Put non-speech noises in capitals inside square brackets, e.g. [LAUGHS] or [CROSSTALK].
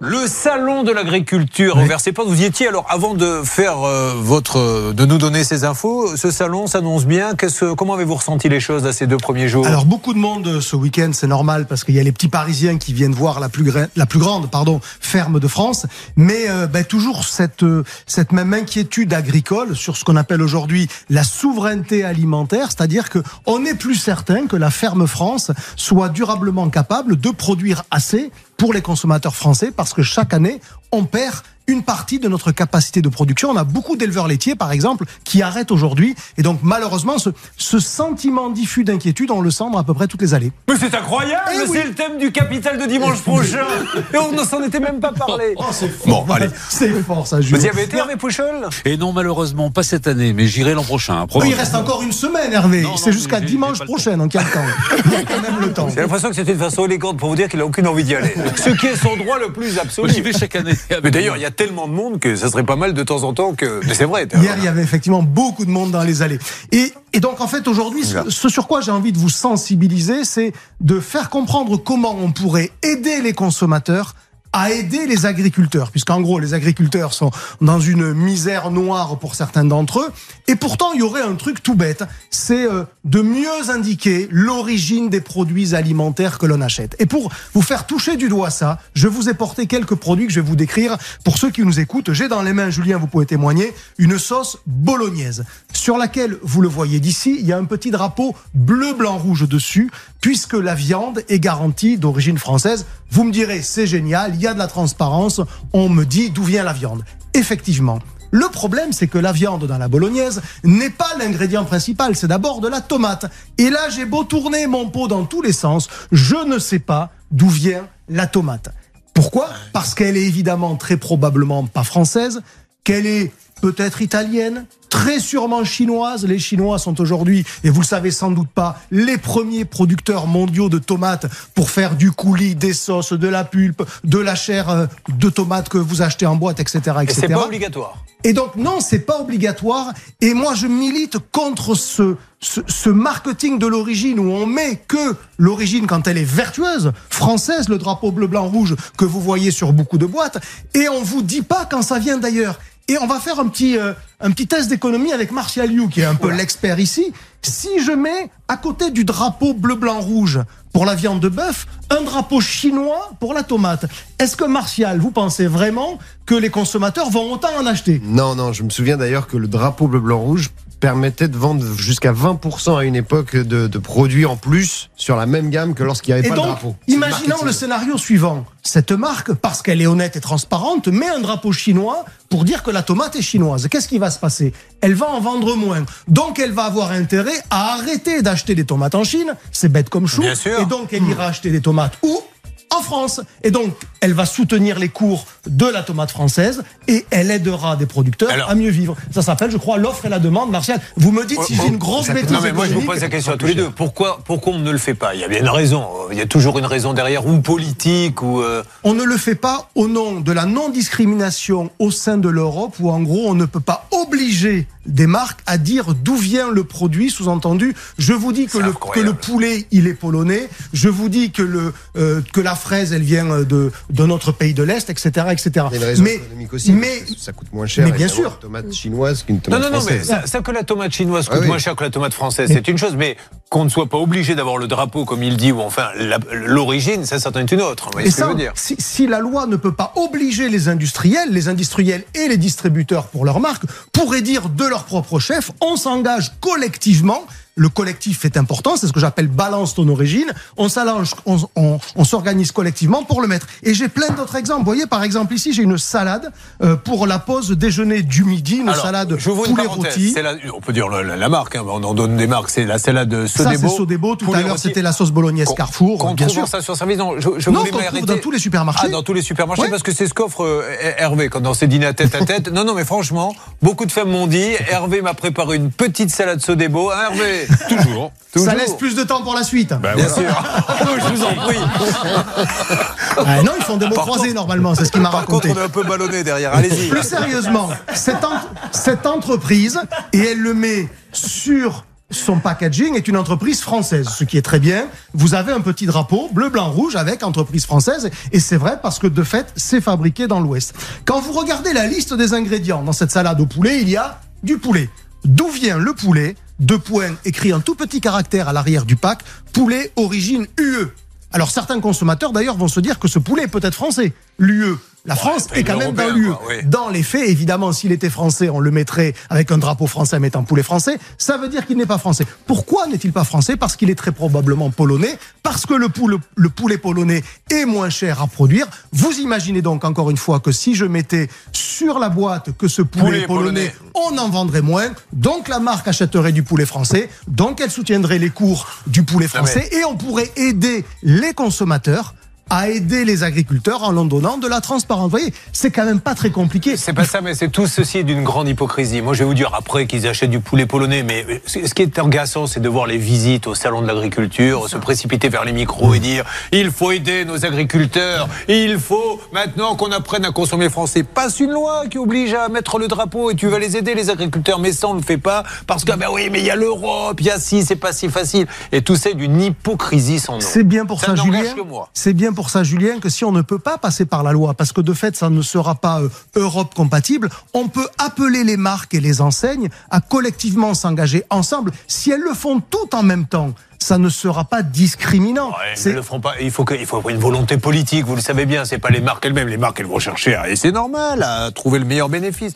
Le salon de l'agriculture au Verset vous y étiez alors avant de faire euh, votre, de nous donner ces infos. Ce salon s'annonce bien. Qu'est-ce, comment avez-vous ressenti les choses à ces deux premiers jours? Alors beaucoup de monde euh, ce week-end, c'est normal parce qu'il y a les petits Parisiens qui viennent voir la plus, la plus grande, pardon, ferme de France, mais euh, ben, toujours cette cette même inquiétude agricole sur ce qu'on appelle aujourd'hui la souveraineté alimentaire, c'est-à-dire que on n'est plus certain que la ferme France soit durablement capable de produire assez pour les consommateurs français parce que chaque année, on perd une partie de notre capacité de production. On a beaucoup d'éleveurs laitiers, par exemple, qui arrêtent aujourd'hui. Et donc, malheureusement, ce, ce sentiment diffus d'inquiétude, on le sent dans à peu près toutes les allées. Mais c'est incroyable eh C'est le thème du capital de dimanche prochain [LAUGHS] Et on ne s'en était même pas parlé oh, C'est fort, bon, allez. C'est fort, ça, Vous y avez été, Hervé Pouchol? Et non, malheureusement, pas cette année, mais j'irai l'an prochain. il reste encore une semaine, Hervé. C'est jusqu'à dimanche prochain, donc il y a le temps. [LAUGHS] Il y a quand même le temps. J'ai l'impression que c'était une façon élégante pour vous dire qu'il n'a aucune envie d'y aller. [LAUGHS] Ce qui est son droit le plus absolu. J'y vais chaque année. Mais d'ailleurs, il y a tellement de monde que ça serait pas mal de temps en temps que. Mais c'est vrai. Hier, il y avait effectivement beaucoup de monde dans les allées. Et, et donc, en fait, aujourd'hui, ce, sur quoi j'ai envie de vous sensibiliser, c'est de faire comprendre comment on pourrait aider les consommateurs à aider les agriculteurs, puisqu'en gros, les agriculteurs sont dans une misère noire pour certains d'entre eux. Et pourtant, il y aurait un truc tout bête, c'est euh, de mieux indiquer l'origine des produits alimentaires que l'on achète. Et pour vous faire toucher du doigt ça, je vous ai porté quelques produits que je vais vous décrire. Pour ceux qui nous écoutent, j'ai dans les mains, Julien, vous pouvez témoigner, une sauce bolognaise, sur laquelle, vous le voyez d'ici, il y a un petit drapeau bleu, blanc, rouge dessus, puisque la viande est garantie d'origine française. Vous me direz, c'est génial, il y a de la transparence, on me dit d'où vient la viande. Effectivement, le problème, c'est que la viande dans la bolognaise n'est pas l'ingrédient principal, c'est d'abord de la tomate. Et là, j'ai beau tourner mon pot dans tous les sens, je ne sais pas d'où vient la tomate. Pourquoi? Parce qu'elle est évidemment très probablement pas française, qu'elle est peut-être italienne, très sûrement chinoise. Les Chinois sont aujourd'hui, et vous le savez sans doute pas, les premiers producteurs mondiaux de tomates pour faire du coulis, des sauces, de la pulpe, de la chair euh, de tomates que vous achetez en boîte, etc. etc. Et c'est pas obligatoire. Et donc non, c'est pas obligatoire. Et moi, je milite contre ce, ce, ce marketing de l'origine où on met que l'origine quand elle est vertueuse, française, le drapeau bleu, blanc, rouge que vous voyez sur beaucoup de boîtes, et on vous dit pas quand ça vient d'ailleurs. Et on va faire un petit, euh, un petit test d'économie avec Martial You, qui est un peu l'expert ici. Si je mets à côté du drapeau bleu, blanc, rouge pour la viande de bœuf, un drapeau chinois pour la tomate, est-ce que Martial, vous pensez vraiment que les consommateurs vont autant en acheter? Non, non, je me souviens d'ailleurs que le drapeau bleu, blanc, rouge permettait de vendre jusqu'à 20% à une époque de, de, produits en plus sur la même gamme que lorsqu'il n'y avait pas donc, de drapeau. Imaginons le scénario suivant. Cette marque, parce qu'elle est honnête et transparente, met un drapeau chinois pour dire que la tomate est chinoise. Qu'est-ce qui va se passer? Elle va en vendre moins. Donc elle va avoir intérêt à arrêter d'acheter des tomates en Chine. C'est bête comme chou. Et donc elle ira acheter des tomates où? En France. Et donc, elle va soutenir les cours de la tomate française et elle aidera des producteurs à mieux vivre. Ça s'appelle, je crois, l'offre et la demande. Martial, vous me dites si j'ai une grosse bêtise. Non, mais moi, je vous pose la question à tous les deux. Pourquoi, pourquoi on ne le fait pas? Il y a bien une raison. Il y a toujours une raison derrière, ou politique, ou. Euh, on ne le fait pas au nom de la non-discrimination au sein de l'Europe, où en gros, on ne peut pas obliger des marques à dire d'où vient le produit. Sous-entendu, je vous dis que le, que le, poulet, il est polonais. Je vous dis que, le, euh, que la fraise, elle vient de, de notre pays de l'Est, etc. etc. mais, aussi, mais ça coûte moins cher. Mais bien sûr. Une tomate chinoise qu'une tomate non, non, française. Non, mais ça, que la tomate chinoise coûte moins cher que la tomate française, c'est une chose. Mais qu'on ne soit pas obligé d'avoir le drapeau, comme il dit, ou enfin l'origine, ça, c'est une autre. Et ça, dire. Si, si la loi ne peut pas obliger les industriels, les industriels et les distributeurs pour leur marque, pourraient dire de leur propre chef, on s'engage collectivement le collectif est important, c'est ce que j'appelle balance ton origine. On s'allonge, on, on, on s'organise collectivement pour le mettre. Et j'ai plein d'autres exemples. Vous voyez, par exemple, ici, j'ai une salade euh, pour la pause déjeuner du midi, une salade je vous poulet rôti. on peut dire la, marque, hein, on en donne des marques. C'est la salade Sodebo. Ça, c'est Sodebo. Tout à l'heure, c'était la sauce bolognaise Carrefour. bien sûr. ça sur service. Non, je, je non, dans tous les supermarchés. Ah, dans tous les supermarchés, parce que c'est ce qu'offre euh, Hervé quand dans ses dîners tête à [LAUGHS] tête. non, non, mais franchement, beaucoup de femmes m'ont dit [LAUGHS] Hervé m'a préparé une petite salade Sodebo. Hein, Hervé, [LAUGHS] toujours. Ça laisse plus de temps pour la suite. Bah, Bien sûr. [LAUGHS] je vous en prie. Ah, non, ils font des mots croisés normalement, c'est ce qu'il m'a raconté. Par contre, on est un peu ballonné derrière. Allez-y. Plus sérieusement, cette, cette entreprise, et elle le met sur son packaging est une entreprise française, ce qui est très bien. Vous avez un petit drapeau bleu, blanc, rouge avec entreprise française, et c'est vrai parce que de fait, c'est fabriqué dans l'Ouest. Quand vous regardez la liste des ingrédients dans cette salade au poulet, il y a du poulet. D'où vient le poulet Deux points écrit en tout petit caractère à l'arrière du pack, poulet origine UE. Alors certains consommateurs d'ailleurs vont se dire que ce poulet est peut-être français. L'UE, la France est quand même dans l'UE. Dans les faits, évidemment, s'il était français, on le mettrait avec un drapeau français mettant poulet français. Ça veut dire qu'il n'est pas français. Pourquoi n'est-il pas français? Parce qu'il est très probablement polonais, parce que le, poule- le poulet polonais est moins cher à produire. Vous imaginez donc encore une fois que si je mettais sur la boîte que ce poulet, Poulet polonais, polonais. on en vendrait moins. Donc la marque achèterait du poulet français. Donc elle soutiendrait les cours du poulet français et on pourrait aider les consommateurs à aider les agriculteurs en leur donnant de la transparence. Vous voyez, c'est quand même pas très compliqué. C'est pas ça, mais c'est tout ceci d'une grande hypocrisie. Moi, je vais vous dire après qu'ils achètent du poulet polonais, mais ce ce qui est agaçant, c'est de voir les visites au salon de l'agriculture, se précipiter vers les micros et dire il faut aider nos agriculteurs, il faut maintenant qu'on apprenne à consommer français. Passe une loi qui oblige à mettre le drapeau et tu vas les aider les agriculteurs, mais ça on le fait pas parce que ben oui, mais il y a l'Europe, il y a si, c'est pas si facile. Et tout c'est d'une hypocrisie sans nom. C'est bien pour ça, n'engage Julien. C'est bien pour ça, Julien, que si on ne peut pas passer par la loi, parce que de fait, ça ne sera pas euh, Europe compatible, on peut appeler les marques et les enseignes à collectivement s'engager ensemble. Si elles le font toutes en même temps, ça ne sera pas discriminant. Ouais, ils ne le feront pas. Il faut, que, il faut avoir une volonté politique, vous le savez bien. C'est pas les marques elles-mêmes. Les marques, elles vont chercher, à- et c'est normal, à trouver le meilleur bénéfice.